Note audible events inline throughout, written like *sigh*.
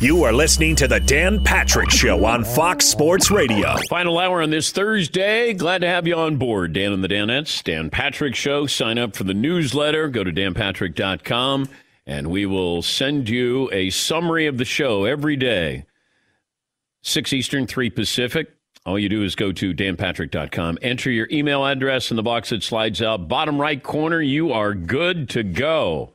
You are listening to the Dan Patrick Show on Fox Sports Radio. Final hour on this Thursday. Glad to have you on board. Dan and the Danettes, Dan Patrick Show. Sign up for the newsletter. Go to danpatrick.com and we will send you a summary of the show every day. 6 Eastern, 3 Pacific. All you do is go to danpatrick.com, enter your email address in the box that slides out. Bottom right corner, you are good to go.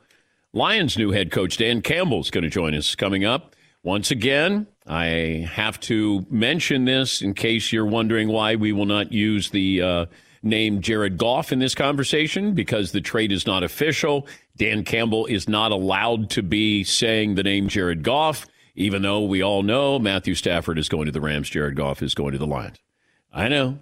Lions' new head coach, Dan Campbell, is going to join us coming up. Once again, I have to mention this in case you're wondering why we will not use the uh, name Jared Goff in this conversation because the trade is not official. Dan Campbell is not allowed to be saying the name Jared Goff, even though we all know Matthew Stafford is going to the Rams, Jared Goff is going to the Lions. I know,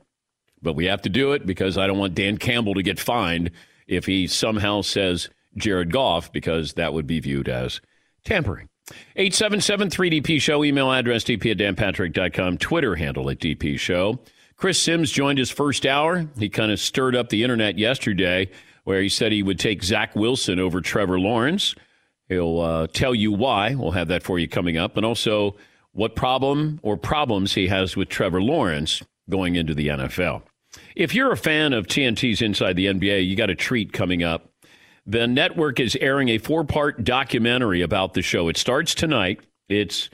but we have to do it because I don't want Dan Campbell to get fined if he somehow says Jared Goff because that would be viewed as tampering. 877 3DP Show, email address dp at danpatrick.com, Twitter handle at DP Show. Chris Sims joined his first hour. He kind of stirred up the internet yesterday where he said he would take Zach Wilson over Trevor Lawrence. He'll uh, tell you why. We'll have that for you coming up. And also what problem or problems he has with Trevor Lawrence going into the NFL. If you're a fan of TNT's Inside the NBA, you got a treat coming up. The network is airing a four-part documentary about the show. It starts tonight. It's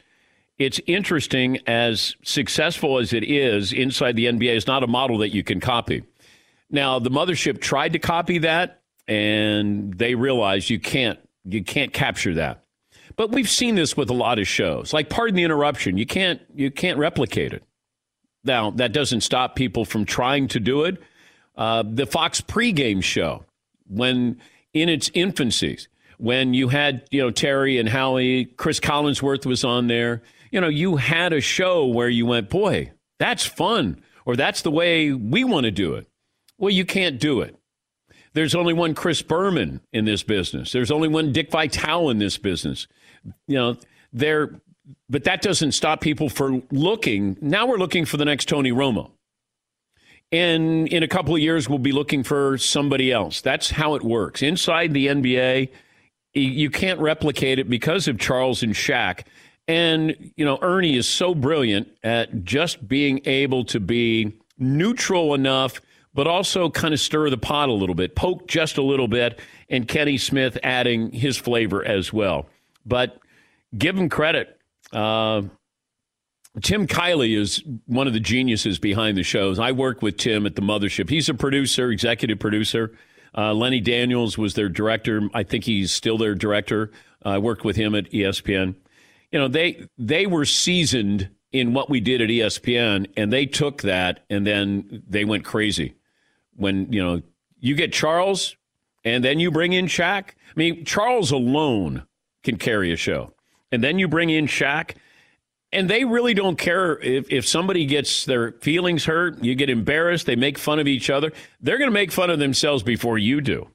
it's interesting as successful as it is inside the NBA is not a model that you can copy. Now, the mothership tried to copy that and they realized you can't you can't capture that. But we've seen this with a lot of shows. Like pardon the interruption, you can't you can't replicate it. Now, that doesn't stop people from trying to do it. Uh, the Fox pregame show when in its infancy when you had, you know, Terry and Howie, Chris Collinsworth was on there. You know, you had a show where you went, boy, that's fun, or that's the way we want to do it. Well, you can't do it. There's only one Chris Berman in this business. There's only one Dick Vitale in this business. You know, there, but that doesn't stop people for looking. Now we're looking for the next Tony Romo. And in a couple of years, we'll be looking for somebody else. That's how it works. Inside the NBA, you can't replicate it because of Charles and Shaq. And, you know, Ernie is so brilliant at just being able to be neutral enough, but also kind of stir the pot a little bit, poke just a little bit, and Kenny Smith adding his flavor as well. But give him credit. Uh, Tim Kiely is one of the geniuses behind the shows. I work with Tim at the mothership. He's a producer, executive producer. Uh, Lenny Daniels was their director. I think he's still their director. I worked with him at ESPN. You know, they they were seasoned in what we did at ESPN, and they took that and then they went crazy when you know you get Charles and then you bring in Shaq. I mean, Charles alone can carry a show, and then you bring in Shaq, and they really don't care if if somebody gets their feelings hurt, you get embarrassed, they make fun of each other. They're going to make fun of themselves before you do.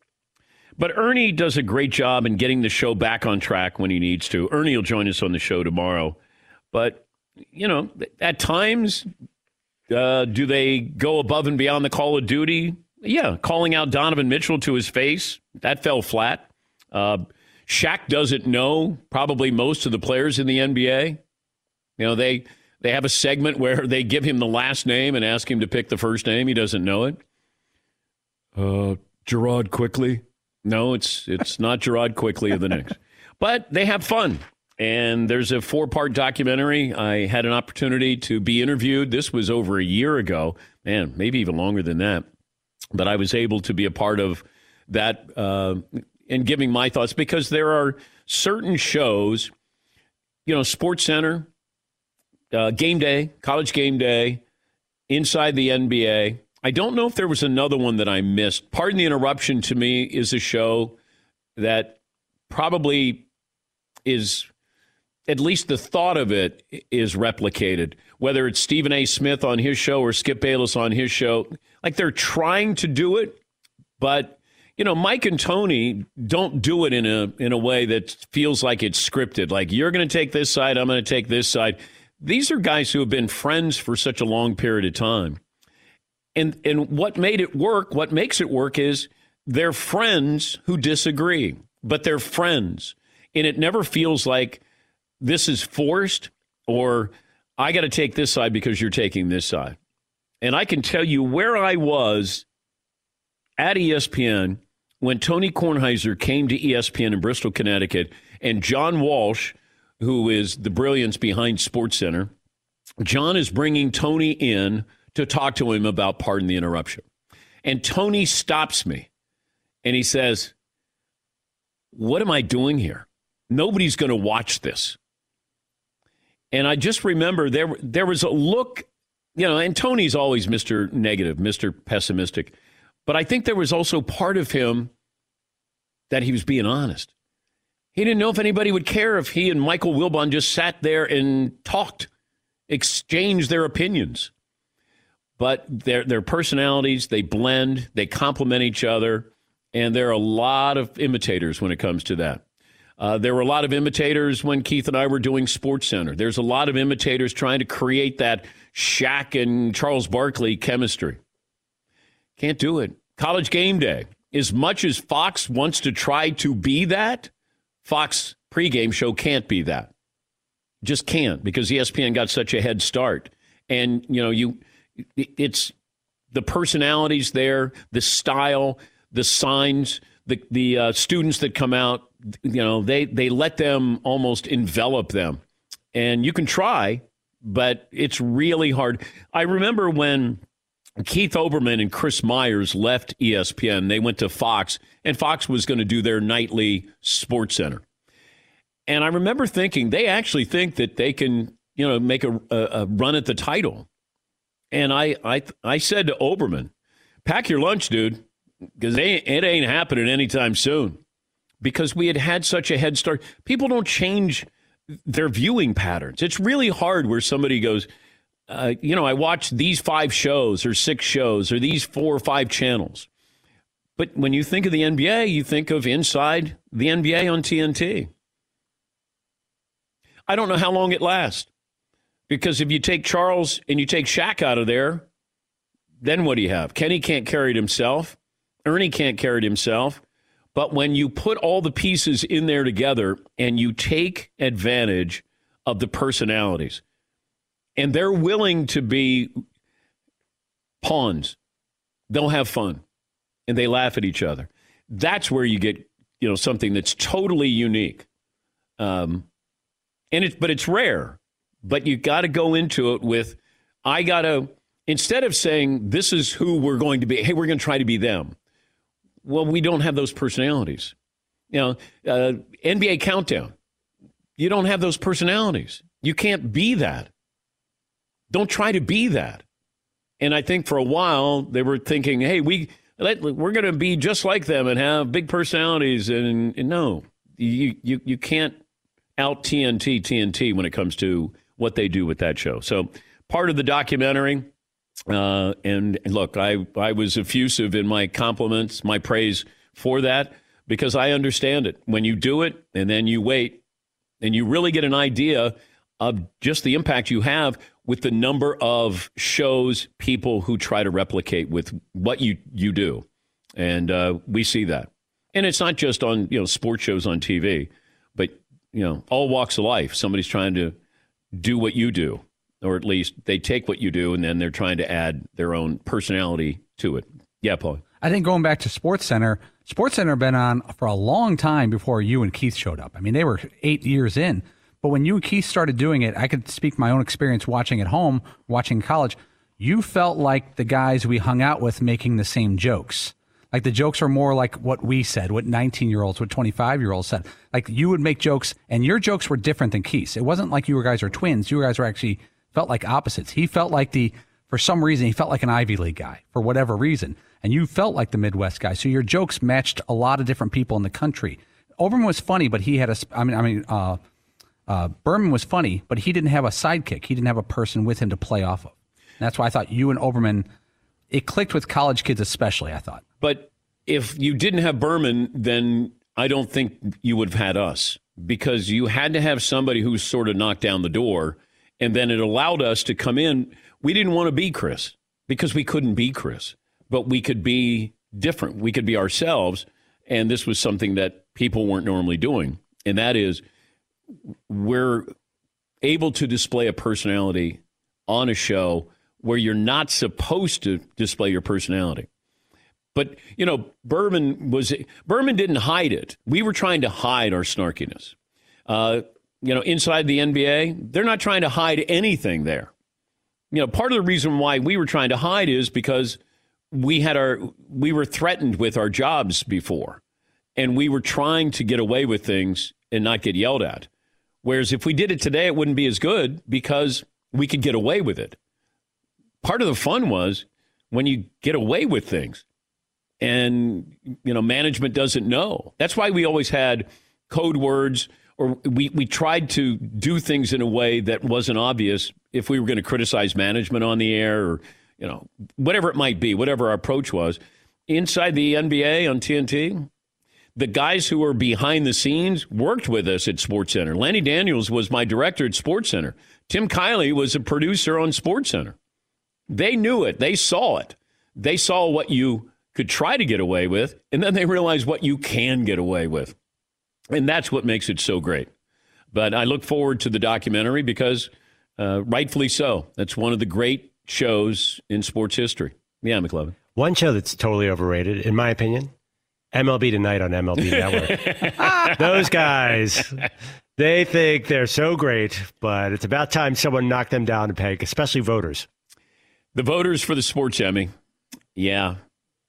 But Ernie does a great job in getting the show back on track when he needs to. Ernie will join us on the show tomorrow. But, you know, at times uh, do they go above and beyond the call of duty? Yeah, calling out Donovan Mitchell to his face, that fell flat. Uh, Shaq doesn't know probably most of the players in the NBA. You know, they they have a segment where *laughs* they give him the last name and ask him to pick the first name. He doesn't know it. Uh, Gerard Quickly. No, it's it's not Gerard Quickly of the Knicks. *laughs* But they have fun. And there's a four part documentary. I had an opportunity to be interviewed. This was over a year ago, man, maybe even longer than that. But I was able to be a part of that uh, and giving my thoughts because there are certain shows, you know, Sports Center, uh, Game Day, College Game Day, Inside the NBA. I don't know if there was another one that I missed. Pardon the interruption to me is a show that probably is at least the thought of it is replicated. Whether it's Stephen A. Smith on his show or Skip Bayless on his show, like they're trying to do it, but you know, Mike and Tony don't do it in a in a way that feels like it's scripted. Like you're going to take this side, I'm going to take this side. These are guys who have been friends for such a long period of time. And and what made it work, what makes it work is they're friends who disagree, but they're friends. And it never feels like this is forced or I got to take this side because you're taking this side. And I can tell you where I was at ESPN when Tony Kornheiser came to ESPN in Bristol, Connecticut, and John Walsh, who is the brilliance behind Sports Center, John is bringing Tony in to talk to him about Pardon the Interruption. And Tony stops me and he says, What am I doing here? Nobody's going to watch this. And I just remember there there was a look, you know, and Tony's always Mr. Negative, Mr. Pessimistic. But I think there was also part of him that he was being honest. He didn't know if anybody would care if he and Michael Wilbon just sat there and talked, exchanged their opinions. But their their personalities, they blend, they complement each other, and there are a lot of imitators when it comes to that. Uh, there were a lot of imitators when Keith and I were doing Sports Center. There's a lot of imitators trying to create that Shaq and Charles Barkley chemistry. Can't do it. College game day. As much as Fox wants to try to be that, Fox pregame show can't be that. Just can't because ESPN got such a head start. And, you know, you it's the personalities there, the style, the signs, the the uh, students that come out you know, they they let them almost envelop them. And you can try, but it's really hard. I remember when Keith Olbermann and Chris Myers left ESPN, they went to Fox, and Fox was going to do their nightly Sports Center. And I remember thinking they actually think that they can, you know, make a, a, run at the title. And I, I, I said to Oberman, "Pack your lunch, dude, because it ain't happening anytime soon." because we had had such a head start. People don't change their viewing patterns. It's really hard where somebody goes, uh, you know, I watch these five shows or six shows or these four or five channels. But when you think of the NBA, you think of inside the NBA on TNT. I don't know how long it lasts. Because if you take Charles and you take Shaq out of there, then what do you have? Kenny can't carry it himself. Ernie can't carry it himself. But when you put all the pieces in there together and you take advantage of the personalities, and they're willing to be pawns, they'll have fun and they laugh at each other. That's where you get, you know, something that's totally unique. Um, and it's, but it's rare. But you got to go into it with, I got to, instead of saying, this is who we're going to be, hey, we're going to try to be them. Well, we don't have those personalities. You know, uh, NBA countdown. You don't have those personalities. You can't be that. Don't try to be that. And I think for a while they were thinking, hey, we let, we're going to be just like them and have big personalities. And, and no, you, you you can't out TNT TNT when it comes to what they do with that show. So part of the documentary. Uh, and look, I I was effusive in my compliments, my praise for that because I understand it. When you do it and then you wait and you really get an idea of just the impact you have with the number of shows people who try to replicate with what you, you do. And uh, we see that. And it's not just on, you know, sports shows on TV, but, you know, all walks of life. Somebody's trying to do what you do, or at least they take what you do and then they're trying to add their own personality to it. Yeah, Paul. I think going back to Sports Center, Sports Center been on for a long time before you and Keith showed up. I mean, they were eight years in. But when you and Keith started doing it, I could speak my own experience watching at home, watching college. You felt like the guys we hung out with making the same jokes. Like the jokes were more like what we said, what 19 year olds, what 25 year olds said. Like you would make jokes, and your jokes were different than Keith's. It wasn't like you guys are twins. You guys were actually felt like opposites. He felt like the, for some reason, he felt like an Ivy League guy for whatever reason. And you felt like the Midwest guy. So your jokes matched a lot of different people in the country. Olbermann was funny, but he had a, I mean, I mean, uh, uh, Berman was funny, but he didn't have a sidekick. He didn't have a person with him to play off of. And that's why I thought you and Olbermann, it clicked with college kids especially, I thought. But if you didn't have Berman, then I don't think you would have had us because you had to have somebody who sort of knocked down the door. And then it allowed us to come in. We didn't want to be Chris because we couldn't be Chris, but we could be different. We could be ourselves. And this was something that people weren't normally doing. And that is, we're able to display a personality on a show where you're not supposed to display your personality. But you know, Berman was Berman didn't hide it. We were trying to hide our snarkiness. Uh, you know, inside the NBA, they're not trying to hide anything there. You know, part of the reason why we were trying to hide is because we had our we were threatened with our jobs before, and we were trying to get away with things and not get yelled at. Whereas if we did it today, it wouldn't be as good because we could get away with it. Part of the fun was when you get away with things and you know management doesn't know. That's why we always had code words or we, we tried to do things in a way that wasn't obvious if we were going to criticize management on the air or you know whatever it might be, whatever our approach was. Inside the NBA on TNT, the guys who were behind the scenes worked with us at Sports Center. Lenny Daniels was my director at Sports Center. Tim Kiely was a producer on Sports Center. They knew it. They saw it. They saw what you could try to get away with, and then they realized what you can get away with. And that's what makes it so great. But I look forward to the documentary because, uh, rightfully so, that's one of the great shows in sports history. Yeah, McLovin. One show that's totally overrated, in my opinion, MLB Tonight on MLB *laughs* Network. Those guys, they think they're so great, but it's about time someone knocked them down a peg, especially voters. The voters for the Sports Emmy. Yeah.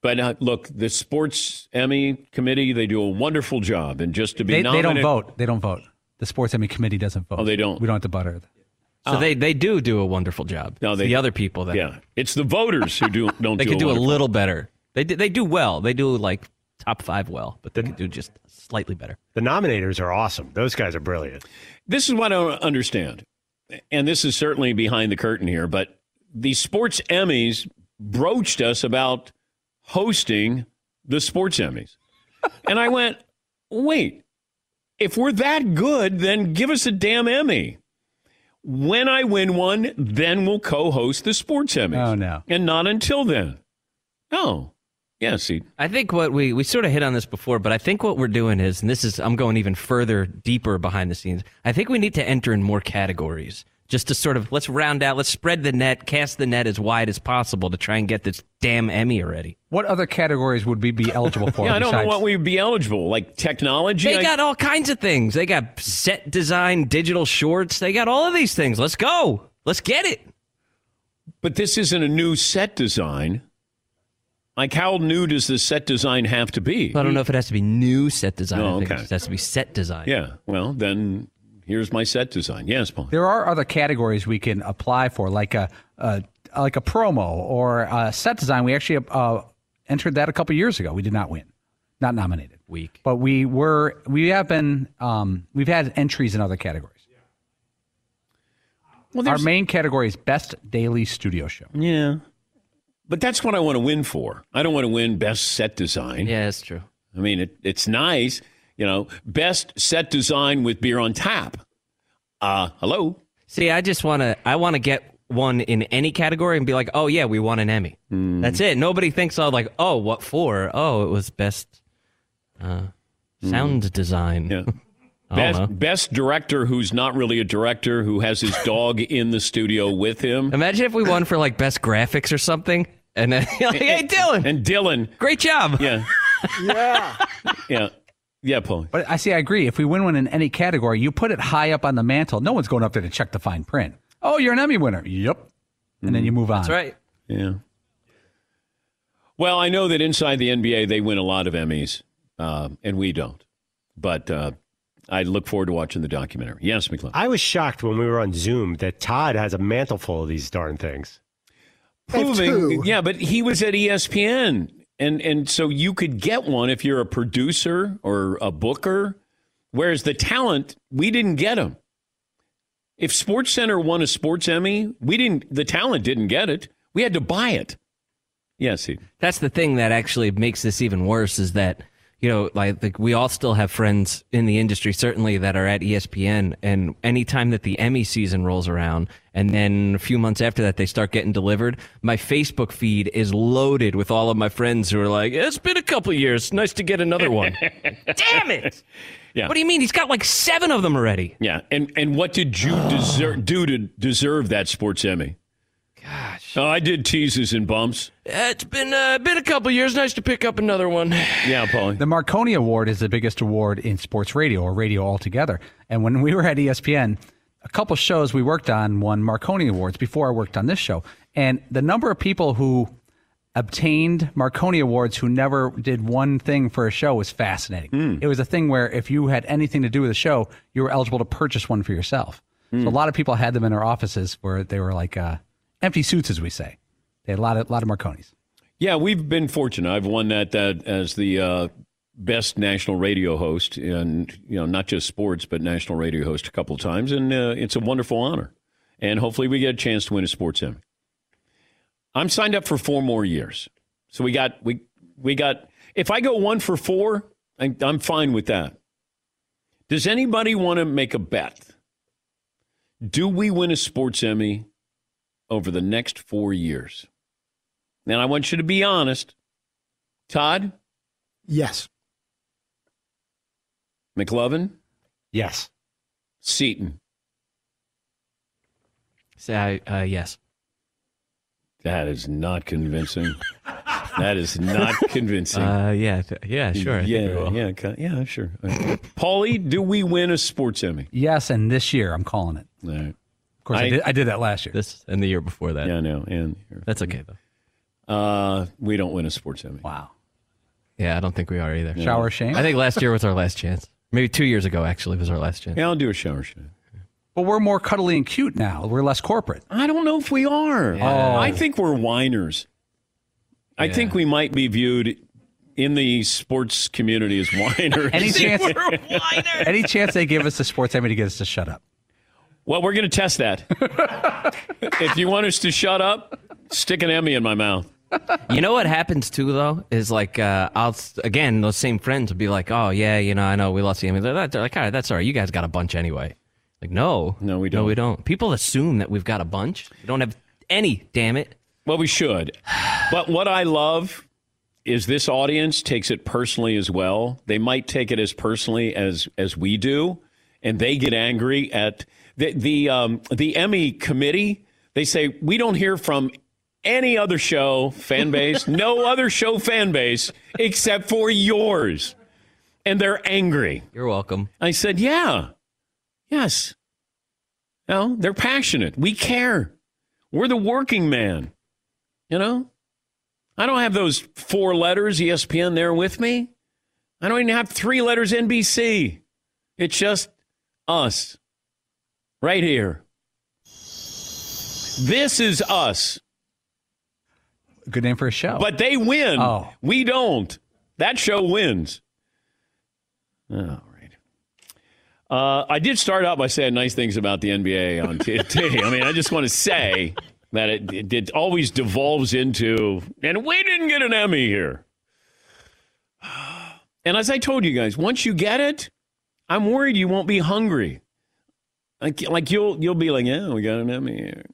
But uh, look, the Sports Emmy committee, they do a wonderful job. And just to be they, nominated. They don't vote. They don't vote. The Sports Emmy committee doesn't vote. Oh, they don't? We don't have to butter. So oh. they, they do do a wonderful job. No, they, the other people that yeah, it's the voters who do don't. *laughs* they do could do a little better. They do, they do well. They do like top five well, but they can do just slightly better. The nominators are awesome. Those guys are brilliant. This is what I don't understand, and this is certainly behind the curtain here, but the sports Emmys broached us about hosting the sports Emmys. *laughs* and I went, wait, if we're that good, then give us a damn Emmy. When I win one, then we'll co host the sports Emmys. Oh, no. And not until then. Oh. Yeah, see. I think what we we sort of hit on this before, but I think what we're doing is, and this is I'm going even further deeper behind the scenes. I think we need to enter in more categories just to sort of let's round out, let's spread the net, cast the net as wide as possible to try and get this damn Emmy already. What other categories would we be eligible for? *laughs* Yeah, I don't know what we'd be eligible. Like technology. They I- got all kinds of things. They got set design, digital shorts. They got all of these things. Let's go. Let's get it. But this isn't a new set design. Like, how new does the set design have to be? I don't know if it has to be new set design. Oh, I think okay. it has to be set design. Yeah, well, then here's my set design. Yes, Paul. There are other categories we can apply for, like a, a like a promo or a set design. We actually uh, entered that a couple years ago. We did not win, not nominated. Weak. But we were we have been um, we've had entries in other categories. Well, Our main category is best daily studio show. Yeah. But that's what I want to win for. I don't want to win best set design. Yeah, that's true. I mean, it, it's nice, you know, best set design with beer on tap. Uh, hello. See, I just want to. I want to get one in any category and be like, oh yeah, we won an Emmy. That's it. Nobody thinks oh like, oh, what for? Oh, it was best uh, sound design. Yeah. *laughs* Best, best director who's not really a director who has his dog in the studio with him. Imagine if we won for like best graphics or something, and then *laughs* like, hey, Dylan, And Dylan. great job. Yeah. *laughs* yeah. Yeah. Yeah, Paul. But I see, I agree. If we win one in any category, you put it high up on the mantle. No one's going up there to check the fine print. Oh, you're an Emmy winner. Yep. And then you move on. That's right. Yeah. Well, I know that inside the NBA they win a lot of Emmys, uh, and we don't. But uh, I look forward to watching the documentary. Yes, McClellan. I was shocked when we were on Zoom that Todd has a mantle full of these darn things. Proving, yeah, but he was at ESPN, and and so you could get one if you're a producer or a booker. Whereas the talent, we didn't get them. If Sports Center won a Sports Emmy, we didn't. The talent didn't get it. We had to buy it. Yes, he. That's the thing that actually makes this even worse is that you know like, like we all still have friends in the industry certainly that are at ESPN and anytime that the Emmy season rolls around and then a few months after that they start getting delivered my Facebook feed is loaded with all of my friends who are like it's been a couple years. Nice to get another one. *laughs* Damn it! Yeah. what do you mean? He's got like 7 of them already. Yeah, and and what did you deserve, do to deserve that Sports Emmy? Gosh Oh, I did teases and bumps. it's been uh, been a couple years nice to pick up another one Yeah, Paulie. The Marconi Award is the biggest award in sports radio or radio altogether. And when we were at ESPN, a couple shows we worked on won Marconi Awards before I worked on this show. And the number of people who obtained Marconi Awards who never did one thing for a show was fascinating. It was a thing where if you had anything to do with the show, you were eligible to purchase one for yourself. So a lot of people had them in their offices where they were like uh, empty suits, as we say. They had a lot of, lot of Marconis. Yeah, we've been fortunate. I've won that that as the uh, best national radio host, and you know, not just sports, but national radio host a couple of times, and uh, it's a wonderful honor. And hopefully, we get a chance to win a sports Emmy. I'm signed up for four more years, so we got we we got. If I go one for four, I, I'm fine with that. Does anybody want to make a bet? Do we win a sports Emmy over the next four years? And I want you to be honest. Todd, Yes. McLovin, Yes. Seton. Say, uh, yes That is not convincing. that is not convincing. uh, yeah th- yeah sure I yeah, will. yeah, okay, yeah, sure. Paulie, do we win a sports Emmy? Yes, and this year I'm calling it. All right. Of course, I, I- did, I did that last year. This and the year before that. Yeah, I know. And That's okay though. uh, we don't win a sports Emmy. Wow. Yeah, I don't think we are either. Shower shame. I think last year was our last chance. Maybe two years ago actually was our last chance. Yeah, I'll do a shower show. But we're more cuddly and cute now. We're less corporate. I don't know if we are. Yeah. I think we're whiners. I think we might be viewed in the sports community as *laughs* whiners. Any *laughs* chance? any chance they give us the sports Emmy to get us to shut up? Well, we're going to test that. *laughs* if you want us to shut up, stick an Emmy in my mouth. You know what happens too though is like uh, I'll again those same friends will be like, oh yeah, you know I know we lost the Emmy. They're, they're like, all right, that's all right. You guys got a bunch anyway. Like no, No, we don't. No, we don't. People assume that we've got a bunch. We don't have any. Damn it. Well, we should. But what I love is this audience takes it personally as well. They might take it as personally as as we do, and they get angry at the the um, the Emmy committee. They say we don't hear from any other show fan base, *laughs* no other show fan base except for yours, and they're angry. You're welcome. I said, yeah, yes. No, they're passionate. We care. We're the working man. You know, I don't have those four letters ESPN there with me. I don't even have three letters NBC. It's just us right here. This is us. Good name for a show. But they win. Oh. We don't. That show wins. All right. Uh, I did start out by saying nice things about the NBA on TNT. *laughs* I mean, I just want to say that it, it, it always devolves into, and we didn't get an Emmy here. And as I told you guys, once you get it, I'm worried you won't be hungry. Like, like you'll you'll be like, yeah, we got an Emmy here.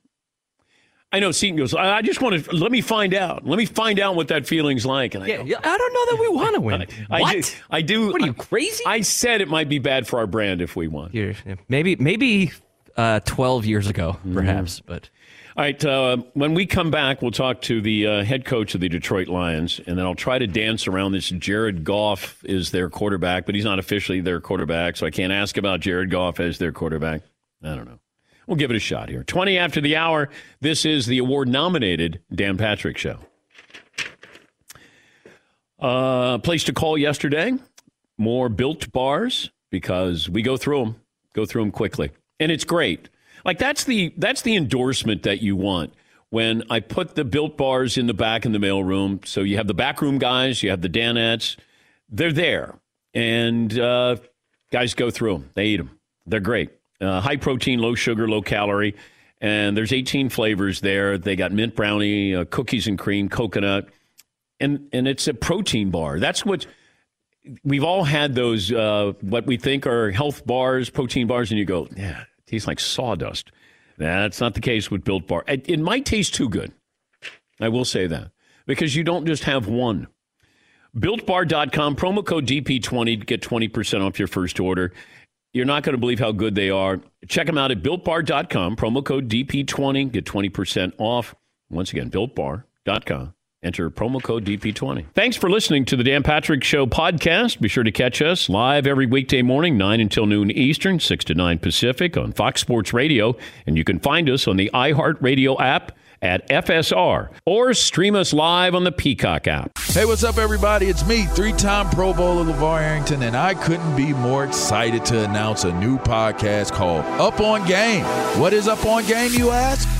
I know Seton goes, I I just want to let me find out. Let me find out what that feeling's like. And I Yeah, go, I don't know that we want to *laughs* win. I what? do. I do. What are you crazy? I said it might be bad for our brand if we won. Maybe maybe uh, 12 years ago, perhaps, but All right. Uh, when we come back, we'll talk to the uh, head coach of the Detroit Lions, and then I'll try to dance around this. Jared Goff is their quarterback, but he's not officially their quarterback, so I can't ask about Jared Goff as their quarterback. I don't know. We'll give it a shot here. 20 after the hour. This is the award nominated Dan Patrick Show. Uh, place to call yesterday. More built bars because we go through them, go through them quickly, and it's great. Like that's the that's the endorsement that you want when I put the built bars in the back in the mailroom. So you have the backroom guys, you have the Danettes, they're there, and uh, guys go through them. They eat them. They're great. Uh, high protein, low sugar, low calorie, and there's 18 flavors there. They got mint brownie, uh, cookies and cream, coconut, and and it's a protein bar. That's what we've all had those uh, what we think are health bars, protein bars, and you go, yeah, tastes like sawdust. That's not the case with Built Bar. It, it might taste too good. I will say that because you don't just have one. BuiltBar.com, promo code DP20 to get 20% off your first order. You're not going to believe how good they are. Check them out at BuiltBar.com, promo code DP20, get 20% off. Once again, BuiltBar.com. Enter promo code DP20. Thanks for listening to the Dan Patrick Show podcast. Be sure to catch us live every weekday morning, 9 until noon Eastern, 6 to 9 Pacific on Fox Sports Radio. And you can find us on the iHeartRadio app at FSR or stream us live on the Peacock app. Hey, what's up, everybody? It's me, three time Pro Bowler LaVar Arrington, and I couldn't be more excited to announce a new podcast called Up on Game. What is Up on Game, you ask?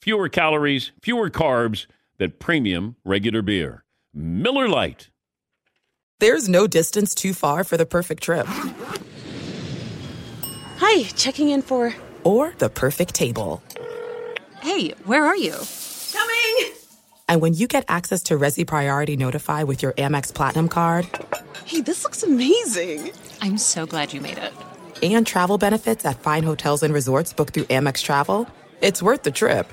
fewer calories, fewer carbs than premium regular beer. Miller Lite. There's no distance too far for the perfect trip. Hi, checking in for. Or the perfect table. Hey, where are you? Coming! And when you get access to Resy Priority Notify with your Amex Platinum card, Hey, this looks amazing. I'm so glad you made it. and travel benefits at fine hotels and resorts booked through Amex Travel, it's worth the trip.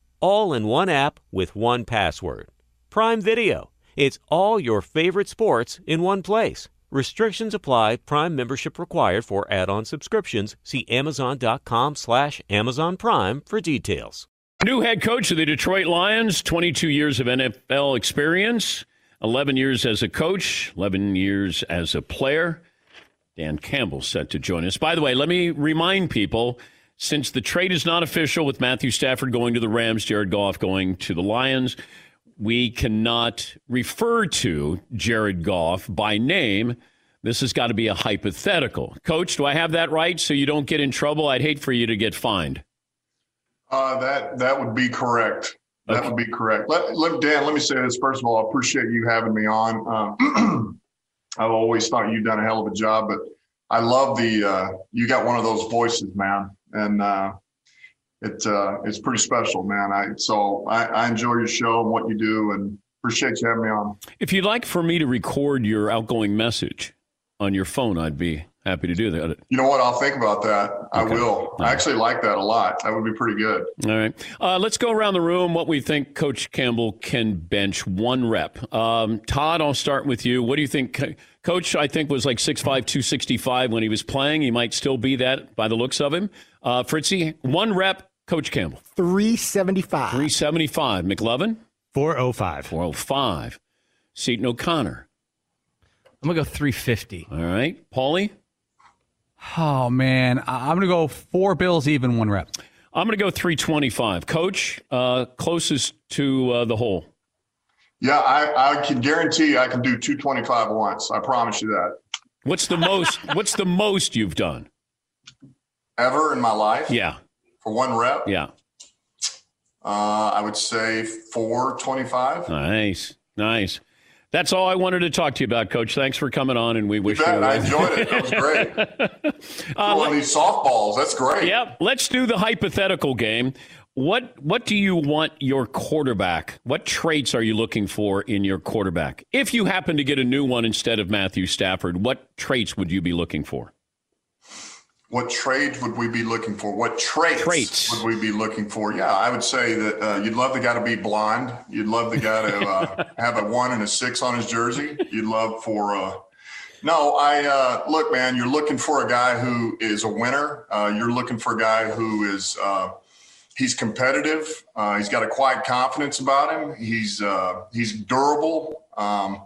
All in one app with one password. Prime Video. It's all your favorite sports in one place. Restrictions apply. Prime membership required for add-on subscriptions. See Amazon.com slash Amazon Prime for details. New head coach of the Detroit Lions, 22 years of NFL experience, 11 years as a coach, 11 years as a player. Dan Campbell set to join us. By the way, let me remind people since the trade is not official with Matthew Stafford going to the Rams, Jared Goff going to the Lions, we cannot refer to Jared Goff by name. This has got to be a hypothetical. Coach, do I have that right so you don't get in trouble? I'd hate for you to get fined. Uh, that that would be correct. That Okay. would be correct. Let, let Dan, let me say this. First of all, I appreciate you having me on. Um, *clears throat* I've always thought you've done a hell of a job, but I love the uh, you got one of those voices, man, and uh, it uh, it's pretty special, man. I so I, I enjoy your show and what you do, and appreciate you having me on. If you'd like for me to record your outgoing message on your phone, I'd be happy to do that. You know what? I'll think about that. I Okay. will. I actually like that a lot. That would be pretty good. All right. Uh, let's go around the room what we think Coach Campbell can bench one rep. Um, Todd, I'll start with you. What do you think? Co- Coach, I think, was like 6'5, 265 when he was playing. He might still be that by the looks of him. Uh, Fritzy, one rep, Coach Campbell. 375. 375. McLovin? 405. 405. Seton O'Connor. I'm going to go 350. All right. Paulie? Oh man, I- I'm gonna go four bills even one rep. I'm going to go 325. Coach, uh, closest to uh, the hole. Yeah, I, I can guarantee I can do 225 once. I promise you that. What's the most? *laughs* what's the most you've done? Ever in my life? Yeah. For one rep? Yeah. Uh, I would say 425. Nice, nice. That's all I wanted to talk to you about, Coach. Thanks for coming on, and we wish you. bet. a- I enjoyed it. That was great. *laughs* Uh, these softballs. That's great. Yep. Let's do the hypothetical game. What What do you want your quarterback? What traits are you looking for in your quarterback? If you happen to get a new one instead of Matthew Stafford, what traits would you be looking for? What trades would we be looking for? What traits, Traits. would we be looking for? Yeah, I would say that uh, you'd love the guy to be blonde. You'd love the guy to uh, *laughs* have a one and a six on his jersey. You'd love for. Uh, no, I uh, look, man. You're looking for a guy who is a winner. Uh, you're looking for a guy who is. Uh, he's competitive. Uh, he's got a quiet confidence about him. He's uh, he's durable. Um,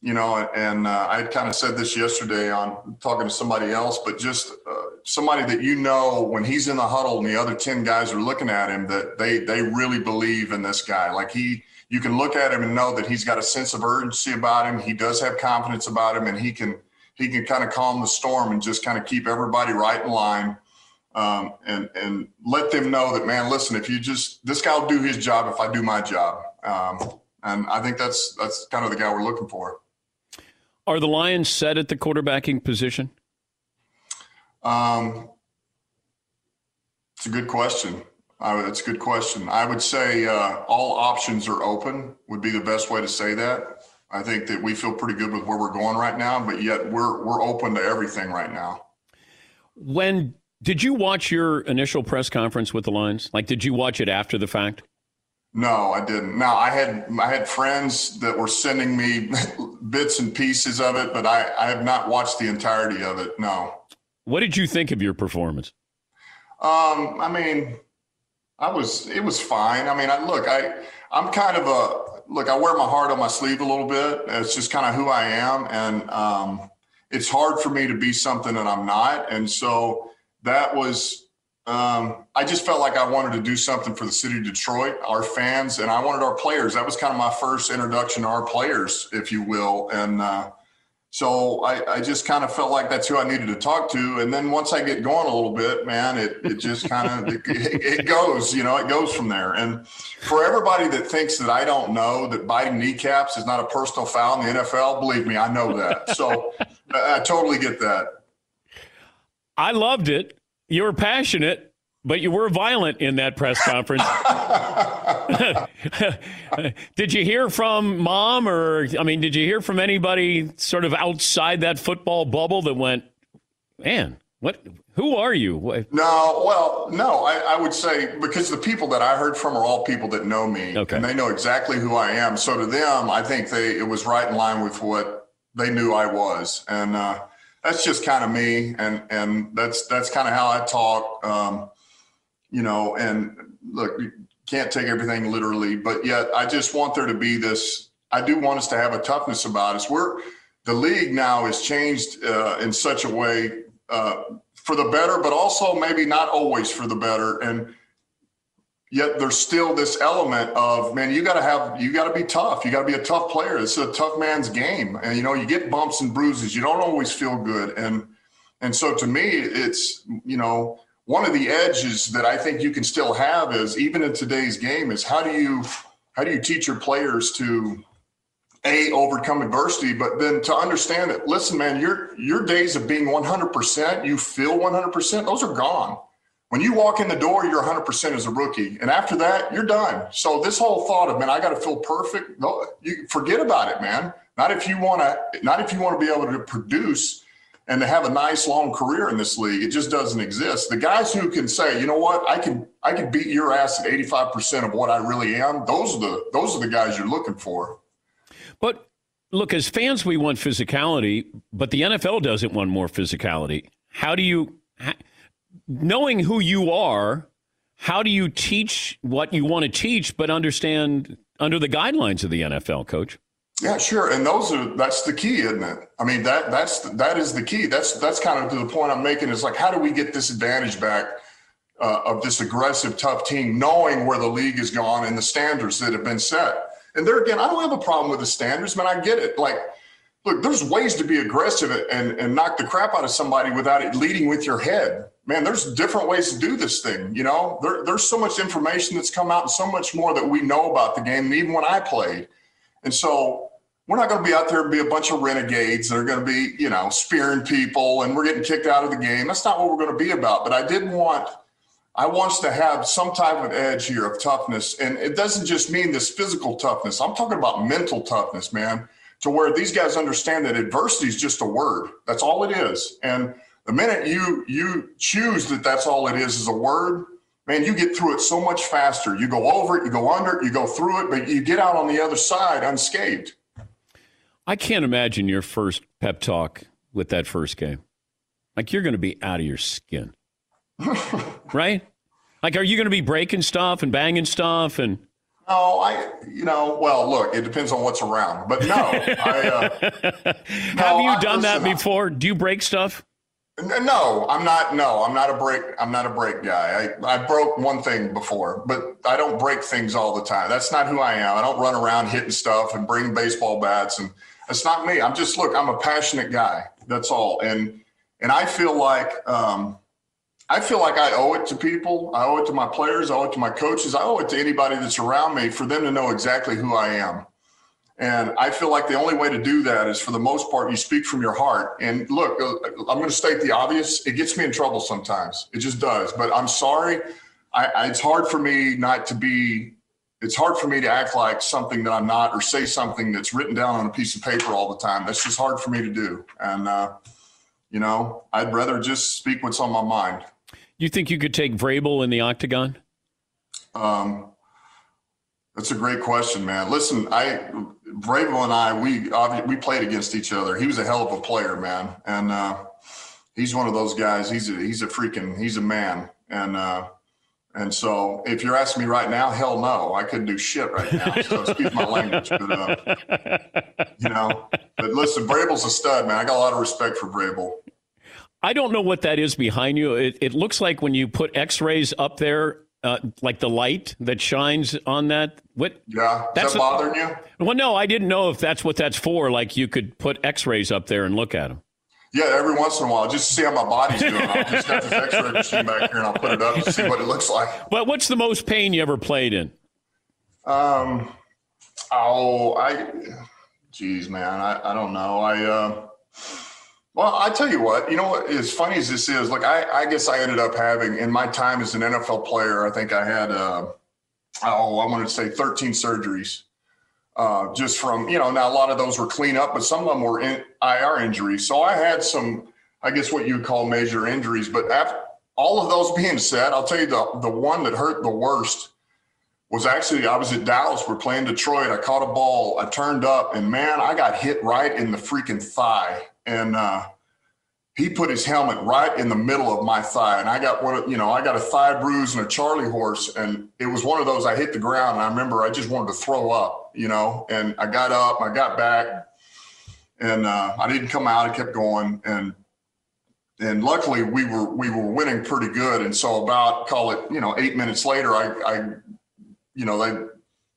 you know, and uh, I kind of said this yesterday on talking to somebody else, but just uh, somebody that you know when he's in the huddle and the other ten guys are looking at him, that they they really believe in this guy. Like he, you can look at him and know that he's got a sense of urgency about him. He does have confidence about him, and he can he can kind of calm the storm and just kind of keep everybody right in line. Um, and and let them know that man, listen, if you just this guy will do his job if I do my job, um, and I think that's that's kind of the guy we're looking for. Are the Lions set at the quarterbacking position? Um, it's a good question. Uh, it's a good question. I would say uh, all options are open. Would be the best way to say that. I think that we feel pretty good with where we're going right now, but yet we're we're open to everything right now. When did you watch your initial press conference with the Lions? Like, did you watch it after the fact? No, I didn't. Now I had I had friends that were sending me *laughs* bits and pieces of it, but I, I have not watched the entirety of it. No. What did you think of your performance? Um, I mean, I was it was fine. I mean, I, look, I I'm kind of a look. I wear my heart on my sleeve a little bit. It's just kind of who I am, and um, it's hard for me to be something that I'm not. And so that was um, I just felt like I wanted to do something for the city of Detroit, our fans, and I wanted our players. That was kind of my first introduction to our players, if you will. And uh, so I, I, just kind of felt like that's who I needed to talk to. And then once I get going a little bit, man, it, it just kind of it, it, goes, you know, it goes from there. And for everybody that thinks that I don't know that biting kneecaps is not a personal foul in the NFL, believe me, I know that. So I, I totally get that. I loved it. You were passionate, but you were violent in that press conference. *laughs* did you hear from mom or I mean, did you hear from anybody sort of outside that football bubble that went, man, what who are you? What? No, well, no, I, I, would say because the people that I heard from are all people that know me okay. and they know exactly who I am. So to them, I think they it was right in line with what they knew I was. And uh, that's just kind of me and and that's that's kind of how I talk. Um, you know, and look, can't take everything literally, but yet I just want there to be this. I do want us to have a toughness about us. We're the league now has changed uh, in such a way uh, for the better, but also maybe not always for the better. And yet there's still this element of man, you got to have you got to be tough. You got to be a tough player. this is a tough man's game, and you know you get bumps and bruises. You don't always feel good, and and so to me, it's you know one of the edges that I think you can still have is even in today's game is how do you how do you teach your players to a overcome adversity, but then to understand that listen, man, your your days of being 100%, you feel 100%, those are gone. When you walk in the door, you're 100% as a rookie, and after that, you're done. So this whole thought of man, I got to feel perfect, no, you forget about it, man. Not if you want to, not if you want to be able to produce and to have a nice long career in this league. It just doesn't exist. The guys who can say, you know what, I can I can beat your ass at 85% of what I really am, those are the those are the guys you're looking for. But look, as fans we want physicality, but the NFL doesn't want more physicality. How do you knowing who you are, how do you teach what you want to teach but understand under the guidelines of the NFL, coach? Yeah, sure. And those are that's the key, isn't it? I mean, that that's that is the key. That's that's kind of to the point I'm making is like how do we get this advantage back uh, of this aggressive, tough team, knowing where the league has gone and the standards that have been set. And there again, I don't have a problem with the standards, man. I get it. Like, look, there's ways to be aggressive and, and knock the crap out of somebody without it leading with your head. Man, there's different ways to do this thing. You know, there, there's so much information that's come out and so much more that we know about the game, even when I played. And so we're not going to be out there and be a bunch of renegades that are going to be, you know, spearing people and we're getting kicked out of the game. That's not what we're going to be about. But I did want, I want to have some type of edge here of toughness. And it doesn't just mean this physical toughness. I'm talking about mental toughness, man, to where these guys understand that adversity is just a word. That's all it is. And the minute you you choose that that's all it is is a word, man, you get through it so much faster. You go over it, you go under it, you go through it, but you get out on the other side unscathed. I can't imagine your first pep talk with that first game. Like you're going to be out of your skin, *laughs* right? Like, are you going to be breaking stuff and banging stuff and? No, I, you know, well, look, it depends on what's around, but no. I, uh, *laughs* Have no, you done I, that before? Do you break stuff? No, I'm not. No, I'm not a break. I'm not a break guy. I, I broke one thing before, but I don't break things all the time. That's not who I am. I don't run around hitting stuff and bringing baseball bats and it's not me. I'm just look. I'm a passionate guy. That's all. And and I feel like um, I feel like I owe it to people. I owe it to my players. I owe it to my coaches. I owe it to anybody that's around me for them to know exactly who I am. And I feel like the only way to do that is for the most part, you speak from your heart. And look, uh, I'm going to state the obvious. It gets me in trouble sometimes. It just does. But I'm sorry. I, I, it's hard for me not to be, it's hard for me to act like something that I'm not or say something that's written down on a piece of paper all the time. That's just hard for me to do. And, uh, you know, I'd rather just speak what's on my mind. You think you could take Vrabel in the octagon? Um, that's a great question, man. Listen, I Vrabel and I we we played against each other. He was a hell of a player, man, and uh, he's one of those guys. He's a, he's a freaking he's a man, and uh, and so if you're asking me right now, hell no, I couldn't do shit right now. So excuse my language, but uh, you know. But listen, Vrabel's a stud, man. I got a lot of respect for Vrabel. I don't know what that is behind you. It, it looks like when you put X-rays up there uh, like the light that shines on that. What? Yeah, that's that bothering you? Well, no, I didn't know if that's what that's for. Like you could put X-rays up there and look at them. Yeah, every once in a while, just to see how my body's doing. I'll just got this X-ray machine back here, and I'll put it up to see what it looks like. But what's the most pain you ever played in? Um, oh, I, geez, man, I, I don't know. I, uh, well, I tell you what, you know what, as funny as this is, like I, I guess I ended up having in my time as an NFL player, I think I had, uh, oh, I wanted to say 13 surgeries. Uh, just from, you know, now a lot of those were clean up, but some of them were in IR injuries. So I had some, I guess what you would call major injuries. But after all of those being said, I'll tell you the, the one that hurt the worst was actually I was at Dallas. We're playing Detroit. I caught a ball. I turned up, and man, I got hit right in the freaking thigh and uh, he put his helmet right in the middle of my thigh, and I got one. Of, you know, I got a thigh bruise and a Charlie horse, and it was one of those. I hit the ground, and I remember I just wanted to throw up. You know, and I got up, I got back, and uh, I didn't come out. I kept going, and and luckily we were we were winning pretty good. And so about call it you know eight minutes later, I I you know they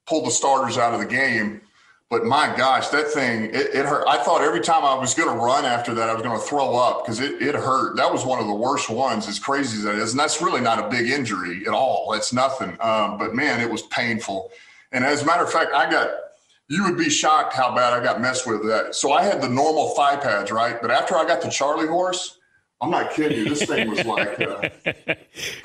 pulled the starters out of the game but my gosh, that thing, it, it, hurt. I thought every time I was going to run after that, I was going to throw up because it, it hurt. That was one of the worst ones, as crazy as that is. And that's really not a big injury at all. That's nothing. Um, but man, it was painful. And as a matter of fact, I got, you would be shocked how bad I got messed with that. So I had the normal thigh pads, right? But after I got the Charlie horse, I'm not kidding you. This thing was *laughs* like uh,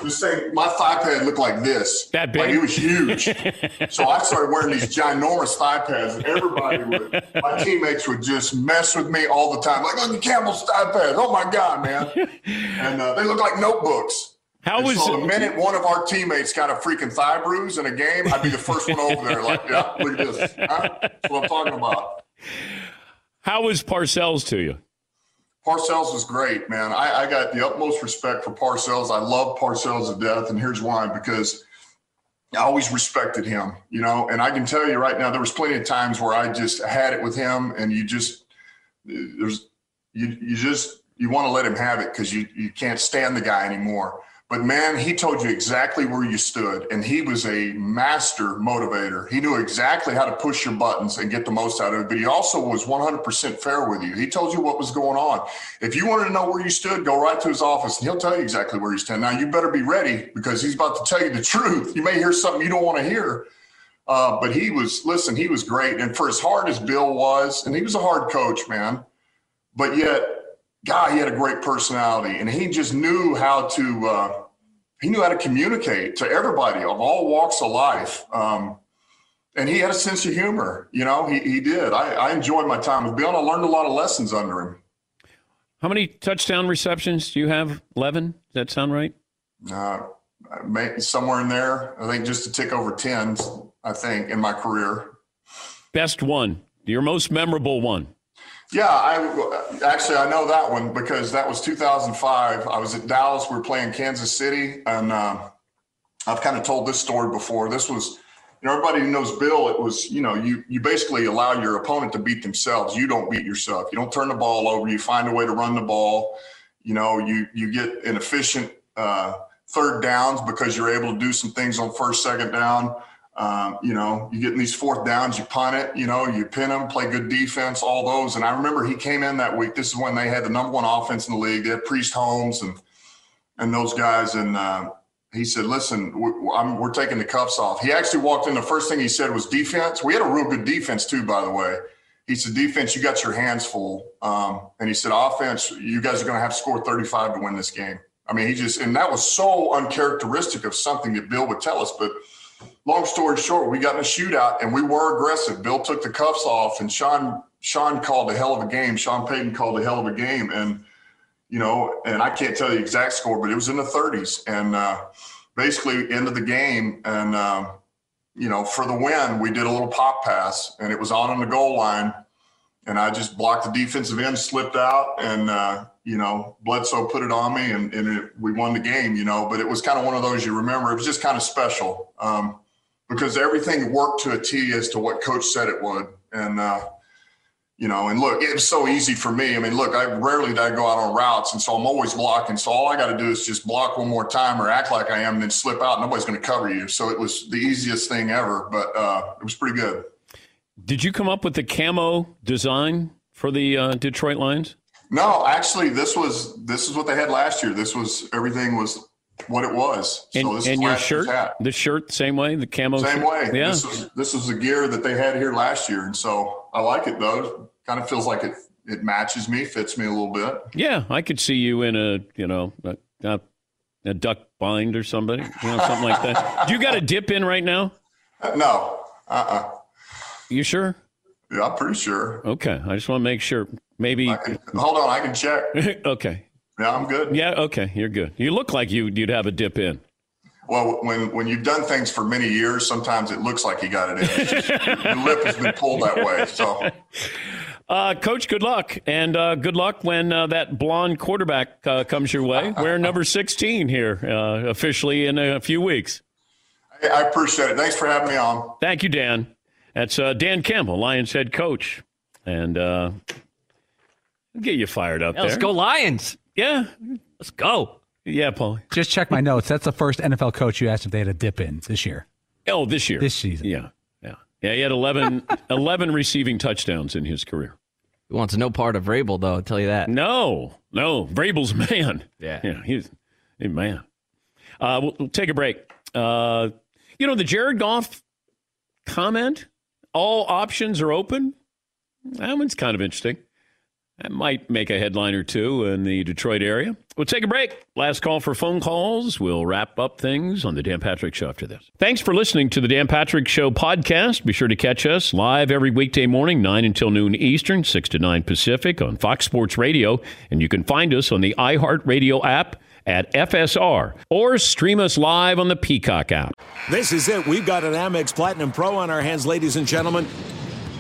this thing. My thigh pad looked like this. That big. Like it was huge. *laughs* so I started wearing these ginormous thigh pads, and everybody would, my teammates would just mess with me all the time. Like, look at Campbell's thigh pads. Oh my god, man! And uh, they look like notebooks. How was so the minute one of our teammates got a freaking thigh bruise in a game, I'd be the first one over there. Like, yeah, look at this. Huh? That's what I'm talking about. How was Parcells to you? Parcells was great, man. I, I, got the utmost respect for Parcells. I love Parcells to death, and here's why: because I always respected him, you know. And I can tell you right now, there was plenty of times where I just had it with him, and you just there's you you just you want to let him have it because you you can't stand the guy anymore. But man, he told you exactly where you stood, and he was a master motivator. He knew exactly how to push your buttons and get the most out of it. But he also was 100% fair with you. He told you what was going on. If you wanted to know where you stood, go right to his office, and he'll tell you exactly where you stand. Now you better be ready because he's about to tell you the *laughs* truth. You may hear something you don't want to hear. Uh, but he was, listen, he was great. And for as hard as Bill was, and he was a hard coach, man, but yet God, he had a great personality, and he just knew how to. Uh, he knew how to communicate to everybody of all walks of life. Um, and he had a sense of humor. You know, he, he did. I, I enjoyed my time with Bill. And I learned a lot of lessons under him. How many touchdown receptions do you have? Eleven? Does that sound right? Uh, somewhere in there. I think just to tick over ten. I think in my career. Best one. Your most memorable one. Yeah, I actually I know that one because that was 2005. I was at Dallas. We were playing Kansas City, and uh, I've kind of told this story before. This was, you know, everybody knows Bill. It was, you know, you you basically allow your opponent to beat themselves. You don't beat yourself. You don't turn the ball over. You find a way to run the ball. You know, you you get an efficient uh, third downs because you're able to do some things on first, second down. Um, you know, you get in these fourth downs, you punt it, you know, you pin them, play good defense, all those. And I remember he came in that week. This is when they had the number one offense in the league. They had Priest Holmes and and those guys. And uh, he said, "Listen, we- I'm, we're taking the cuffs off." He actually walked in. The first thing he said was defense. We had a real good defense too, by the way. He said, "Defense, you got your hands full," um, and he said, "Offense, you guys are going to have to score 35 to win this game." I mean, he just and that was so uncharacteristic of something that Bill would tell us. But long story short, we got in a shootout and we were aggressive. Bill took the cuffs off, and Sean Sean called a hell of a game. Sean Payton called a hell of a game, and you know, and I can't tell the exact score, but it was in the 30s. And uh, basically, end of the game, and um, you know, for the win, we did a little pop pass, and it was on on the goal line, and I just blocked the defensive end, slipped out, and uh, you know, Bledsoe put it on me, and, and it, we won the game. You know, but it was kind of one of those you remember. It was just kind of special um, because everything worked to a T as to what Coach said it would, and. Uh, you know, and look, it was so easy for me. I mean, look, I rarely did I go out on routes, and so I'm always blocking. So all I got to do is just block one more time or act like I am, and then slip out. Nobody's going to cover you. So it was the easiest thing ever, but uh, it was pretty good. Did you come up with the camo design for the uh, Detroit Lions? No, actually, this was this is what they had last year. This was everything was what it was. And, so this and is your shirt, hat. the shirt, same way, the camo. Same shirt? way. Yeah. This was this was the gear that they had here last year, and so I like it though. Kind of feels like it it matches me, fits me a little bit. Yeah, I could see you in a, you know, a, a, duck bind or somebody, you know, something like that. Do you got a dip in right now? Uh, no, uh, uh You sure? Yeah, I'm pretty sure. Okay, I just want to make sure. Maybe. Can, hold on, I can check. *laughs* okay. Yeah, I'm good. Yeah. Okay, you're good. You look like you you'd have a dip in. Well, when when you've done things for many years, sometimes it looks like you got it in. It's just, your lip has been pulled that way. So, *laughs* Uh, Coach, good luck, and uh, good luck when uh, that blonde quarterback uh, comes your way. We're number 16 here uh, officially in a few weeks. I, I appreciate it. Thanks for having me on. Thank you, Dan. That's uh, Dan Campbell, Lions head coach, and uh, get you fired up Yeah, let's go Lions. Yeah, Let's go. yeah, Paul. Just check my notes. That's the first NFL coach you asked if they had a dip in this year. Oh, this year, This season. Yeah, yeah, yeah. He had 11, *laughs* 11 receiving touchdowns in his career. He wants no part of Vrabel, though. I'll tell you that. No, no, Vrabel's man. Yeah. yeah, he's a man. Uh, we'll, we'll take a break. Uh, you know the Jared Goff comment. All options are open. That one's kind of interesting. That might make a headline or two in the Detroit area. We'll take a break. Last call for phone calls. We'll wrap up things on the Dan Patrick Show after this. Thanks for listening to the Dan Patrick Show podcast. Be sure to catch us live every weekday morning, 9 until noon Eastern, 6 to 9 Pacific on Fox Sports Radio. And you can find us on the iHeartRadio app at FSR or stream us live on the Peacock app. This is it. We've got an Amex Platinum Pro on our hands, ladies and gentlemen.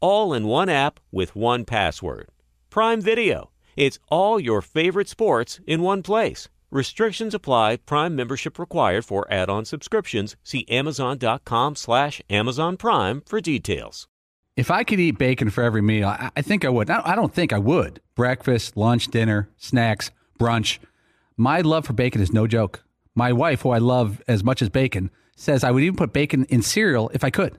All in one app with one password. Prime Video. It's all your favorite sports in one place. Restrictions apply. Prime membership required for add-on subscriptions. See Amazon.com slash Amazon Prime for details. If I could eat bacon for every meal, I, I think I would. I don't think I would. Breakfast, lunch, dinner, snacks, brunch. My love for bacon is no joke. My wife, who I love as much as bacon, says I would even put bacon in cereal if I could.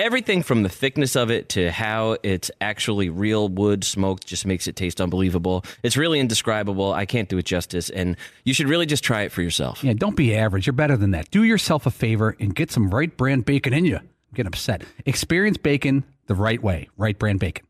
Everything from the thickness of it to how it's actually real wood smoked just makes it taste unbelievable. It's really indescribable. I can't do it justice, and you should really just try it for yourself. Yeah, don't be average. You're better than that. Do yourself a favor and get some Wright brand bacon in you. I'm getting upset. Experience bacon the right way. Wright brand bacon.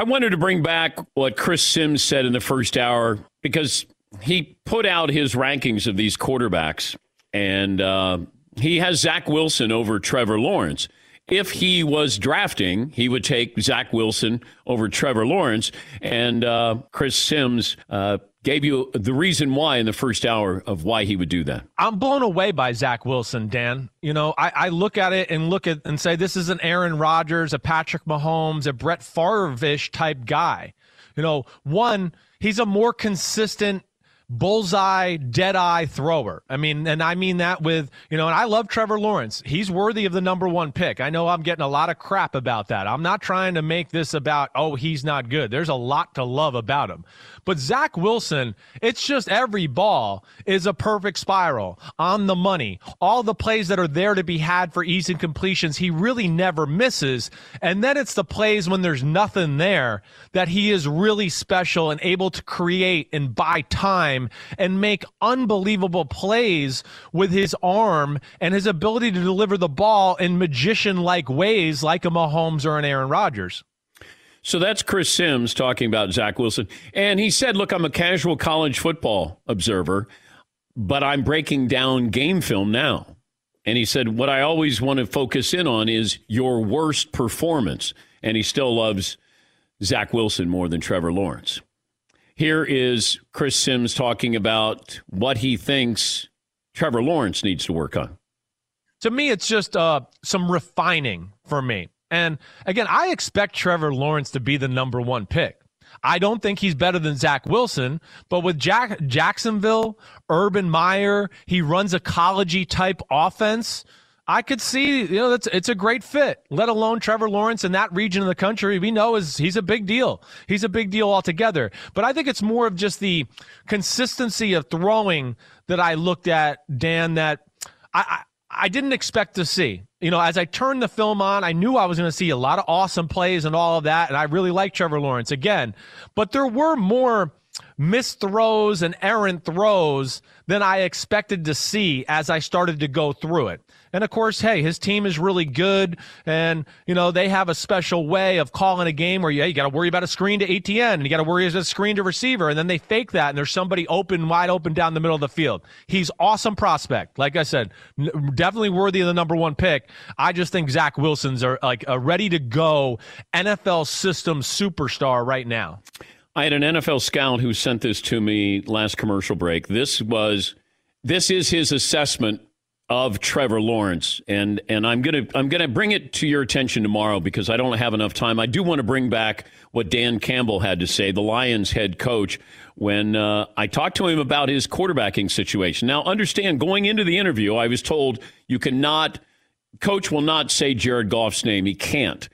I wanted to bring back what Chris Sims said in the first hour because he put out his rankings of these quarterbacks, and uh, he has Zach Wilson over Trevor Lawrence. If he was drafting, he would take Zach Wilson over Trevor Lawrence. And uh, Chris Sims uh, gave you the reason why in the first hour of why he would do that. I'm blown away by Zach Wilson, Dan. You know, I, I look at it and look at and say this is an Aaron Rodgers, a Patrick Mahomes, a Brett Favre-ish type guy. You know, one, he's a more consistent bullseye, dead eye thrower. I mean, and I mean that with, you know, and I love Trevor Lawrence. He's worthy of the number one pick. I know I'm getting a lot of crap about that. I'm not trying to make this about, oh, he's not good. There's a lot to love about him. But Zach Wilson, it's just every ball is a perfect spiral on the money. All the plays that are there to be had for easy completions, he really never misses. And then it's the plays when there's nothing there that he is really special and able to create and buy time and make unbelievable plays with his arm and his ability to deliver the ball in magician like ways like a Mahomes or an Aaron Rodgers. So that's Chris Sims talking about Zach Wilson. And he said, Look, I'm a casual college football observer, but I'm breaking down game film now. And he said, What I always want to focus in on is your worst performance. And he still loves Zach Wilson more than Trevor Lawrence. Here is Chris Sims talking about what he thinks Trevor Lawrence needs to work on. To me, it's just uh, some refining for me. And again, I expect Trevor Lawrence to be the number one pick. I don't think he's better than Zach Wilson, but with Jack Jacksonville, Urban Meyer, he runs a collegey type offense. I could see, you know, that's it's a great fit. Let alone Trevor Lawrence in that region of the country, we know is he's a big deal. He's a big deal altogether. But I think it's more of just the consistency of throwing that I looked at, Dan, that I, I I didn't expect to see. You know, as I turned the film on, I knew I was going to see a lot of awesome plays and all of that. And I really like Trevor Lawrence again. But there were more missed throws and errant throws than I expected to see as I started to go through it. And of course, hey, his team is really good. And, you know, they have a special way of calling a game where, yeah, you got to worry about a screen to ATN and you got to worry about a screen to receiver. And then they fake that and there's somebody open, wide open down the middle of the field. He's awesome prospect. Like I said, definitely worthy of the number one pick. I just think Zach Wilson's are like a ready to go NFL system superstar right now. I had an NFL scout who sent this to me last commercial break. This was this is his assessment of Trevor Lawrence, and and I'm gonna I'm gonna bring it to your attention tomorrow because I don't have enough time. I do want to bring back what Dan Campbell had to say, the Lions head coach, when uh, I talked to him about his quarterbacking situation. Now, understand, going into the interview, I was told you cannot, coach will not say Jared Goff's name. He can't.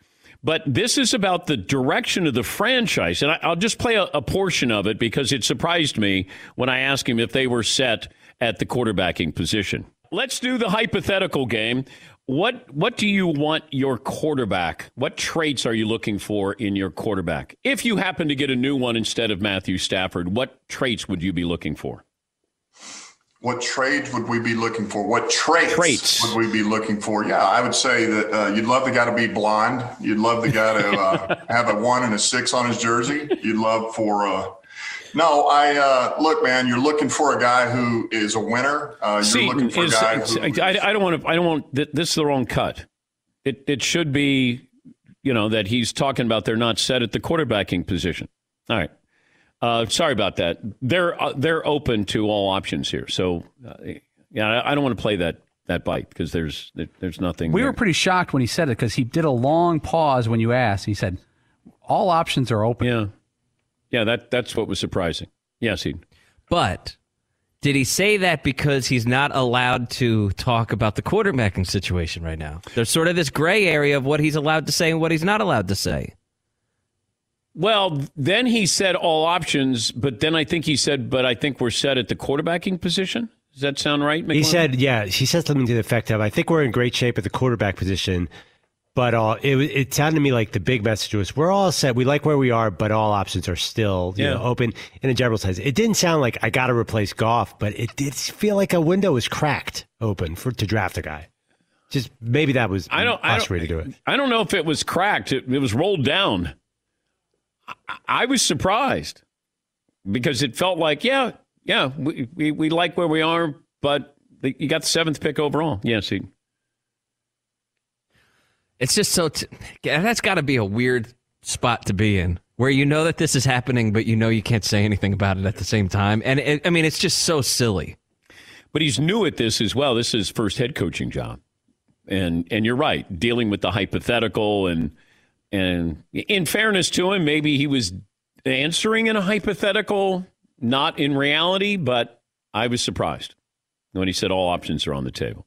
But this is about the direction of the franchise. And I, will just play a, a, portion of it because it surprised me when I asked him if they were set at the quarterbacking position. Let's do the hypothetical game. What what do you want your quarterback? What traits are you looking for in your quarterback? If you happen to get a new one instead of Matthew Stafford, what traits would you be looking for? What trades would we be looking for? What traits, traits. would we be looking for? Yeah, I would say that uh, you'd love the guy to be blonde. You'd love the guy to uh, *laughs* have a one and a six on his jersey. You'd love for, uh, No, I uh, look, man. You're looking for a guy who is a winner. Uh, you're Seton looking for is. a guy who, I, I don't want to. I don't want. th- This is the wrong cut. It it should be, you know, that he's talking about they're not set at the quarterbacking position. All right. Uh, sorry about that. They're uh, they're open to all options here. So, uh, yeah, I, I don't want to play that that bite because there's there- there's nothing. We there. were pretty shocked when he said it because he did a long pause when you asked. He said, "All options are open." Yeah, yeah. That that's what was surprising. Yes, he. But did he say that because he's not allowed to talk about the quarterbacking situation right now? There's sort of this gray area of what he's allowed to say and what he's not allowed to say. Well, then he said all options, but then I think he said, but I think we're set at the quarterbacking position. Does that sound right? He said, yeah, he said something to the effect of, I think we're in great shape at the quarterback position. But uh, it, it sounded to me like the big message was, we're all set. We like where we are, but all options are still you Yeah. know, open in a general sense. It didn't sound like I got to replace Goff, but it did feel like a window was cracked open for to draft a guy. Just maybe that was I don't. I don't, way to do it. I don't know if it was cracked. It, it was rolled down. I, I was surprised because it felt like, yeah, yeah, we, we, we like where we are, but the, you got the seventh pick overall. Yes, he. It's just so. T- that's got to be a weird spot to be in, where you know that this is happening, but you know you can't say anything about it at the same time. And it, I mean, it's just so silly. But he's new at this as well. This is his first head coaching job, and and you're right, dealing with the hypothetical and and in fairness to him, maybe he was answering in a hypothetical, not in reality. But I was surprised when he said all options are on the table.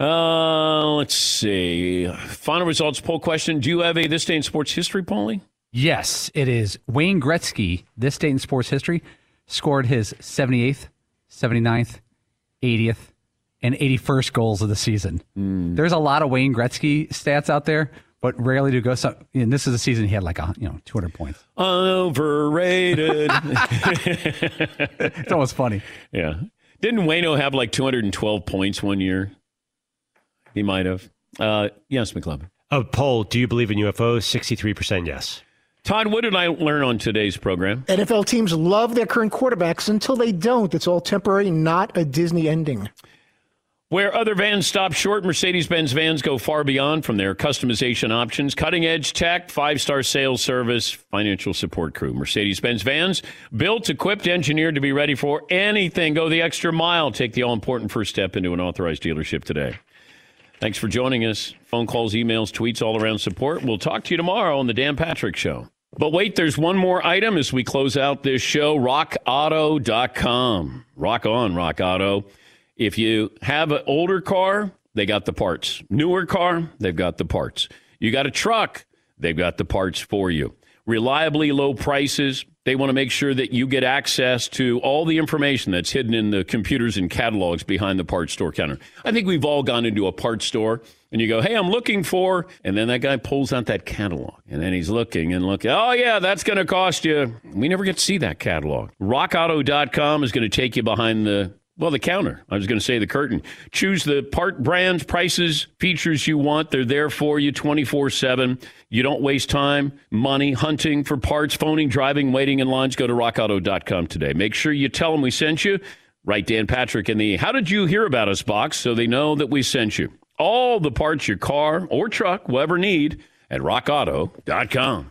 Uh, let's see. Final results poll question: Do you have a this day in sports history, Paulie? Yes, it is. Wayne Gretzky, this Day in sports history, scored his 78th, 79th, 80th, and 81st goals of the season. There's a lot of Wayne Gretzky stats out there, but rarely do go. So, and this is a season he had like a you know 200 points. Overrated. *laughs* *laughs* It's almost funny. Yeah. Didn't Wayno have like 212 points one year? He might have. Uh, yes, McLovin. A poll, do you believe in UFOs? 63% yes. Todd, what did I learn on today's program? NFL teams love their current quarterbacks until they don't. It's all temporary, not a Disney ending. Where other vans stop short, Mercedes Benz vans go far beyond from their customization options, cutting edge tech, five star sales service, financial support crew. Mercedes Benz vans, built, equipped, engineered to be ready for anything. Go the extra mile. Take the all important first step into an authorized dealership today. Thanks for joining us. Phone calls, emails, tweets, all around support. We'll talk to you tomorrow on The Dan Patrick Show. But wait, there's one more item as we close out this show rockauto.com. Rock on, Rock Auto. If you have an older car, they got the parts. Newer car, they've got the parts. You got a truck, they've got the parts for you. Reliably low prices. They want to make sure that you get access to all the information that's hidden in the computers and catalogs behind the parts store counter. I think we've all gone into a parts store and you go, Hey, I'm looking for, and then that guy pulls out that catalog and then he's looking and looking. Oh, yeah, that's going to cost you. We never get to see that catalog. RockAuto.com is going to take you behind the well, the counter. I was going to say the curtain. Choose the part brands, prices, features you want. They're there for you 24 7. You don't waste time, money hunting for parts, phoning, driving, waiting in lines. Go to rockauto.com today. Make sure you tell them we sent you. Write Dan Patrick in the How Did You Hear About Us box so they know that we sent you. All the parts your car or truck will ever need at rockauto.com.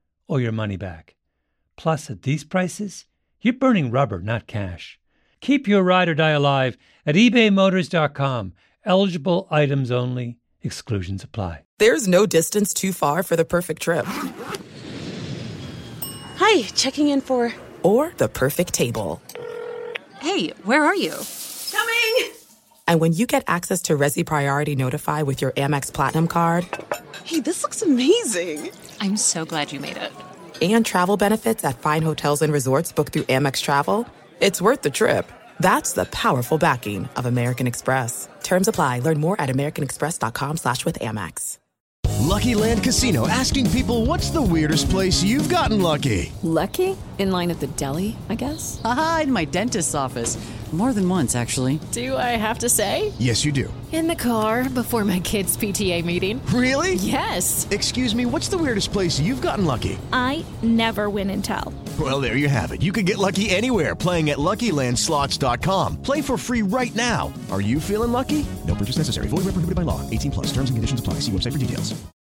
or your money back. Plus, at these prices, you're burning rubber, not cash. Keep your ride or die alive at ebaymotors.com. Eligible items only, exclusions apply. There's no distance too far for the perfect trip. Hi, checking in for. Or the perfect table. Hey, where are you? Coming! And when you get access to Resy Priority Notify with your Amex Platinum card. Hey, this looks amazing! I'm so glad you made it. And travel benefits at fine hotels and resorts booked through Amex Travel. It's worth the trip. That's the powerful backing of American Express. Terms apply. Learn more at americanexpress.com slash with Amex. Lucky Land Casino asking people what's the weirdest place you've gotten lucky? Lucky? In line at the deli, I guess? Aha, in my dentist's office. More than once, actually. Do I have to say? Yes, you do. In the car before my kids' PTA meeting. Really? Yes. Excuse me, what's the weirdest place you've gotten lucky? I never win and tell. Well, there you have it. You can get lucky anywhere playing at LuckyLandSlots.com. Play for free right now. Are you feeling lucky? No purchase necessary. Void where prohibited by law. 18 plus. Terms and conditions apply. See website for details.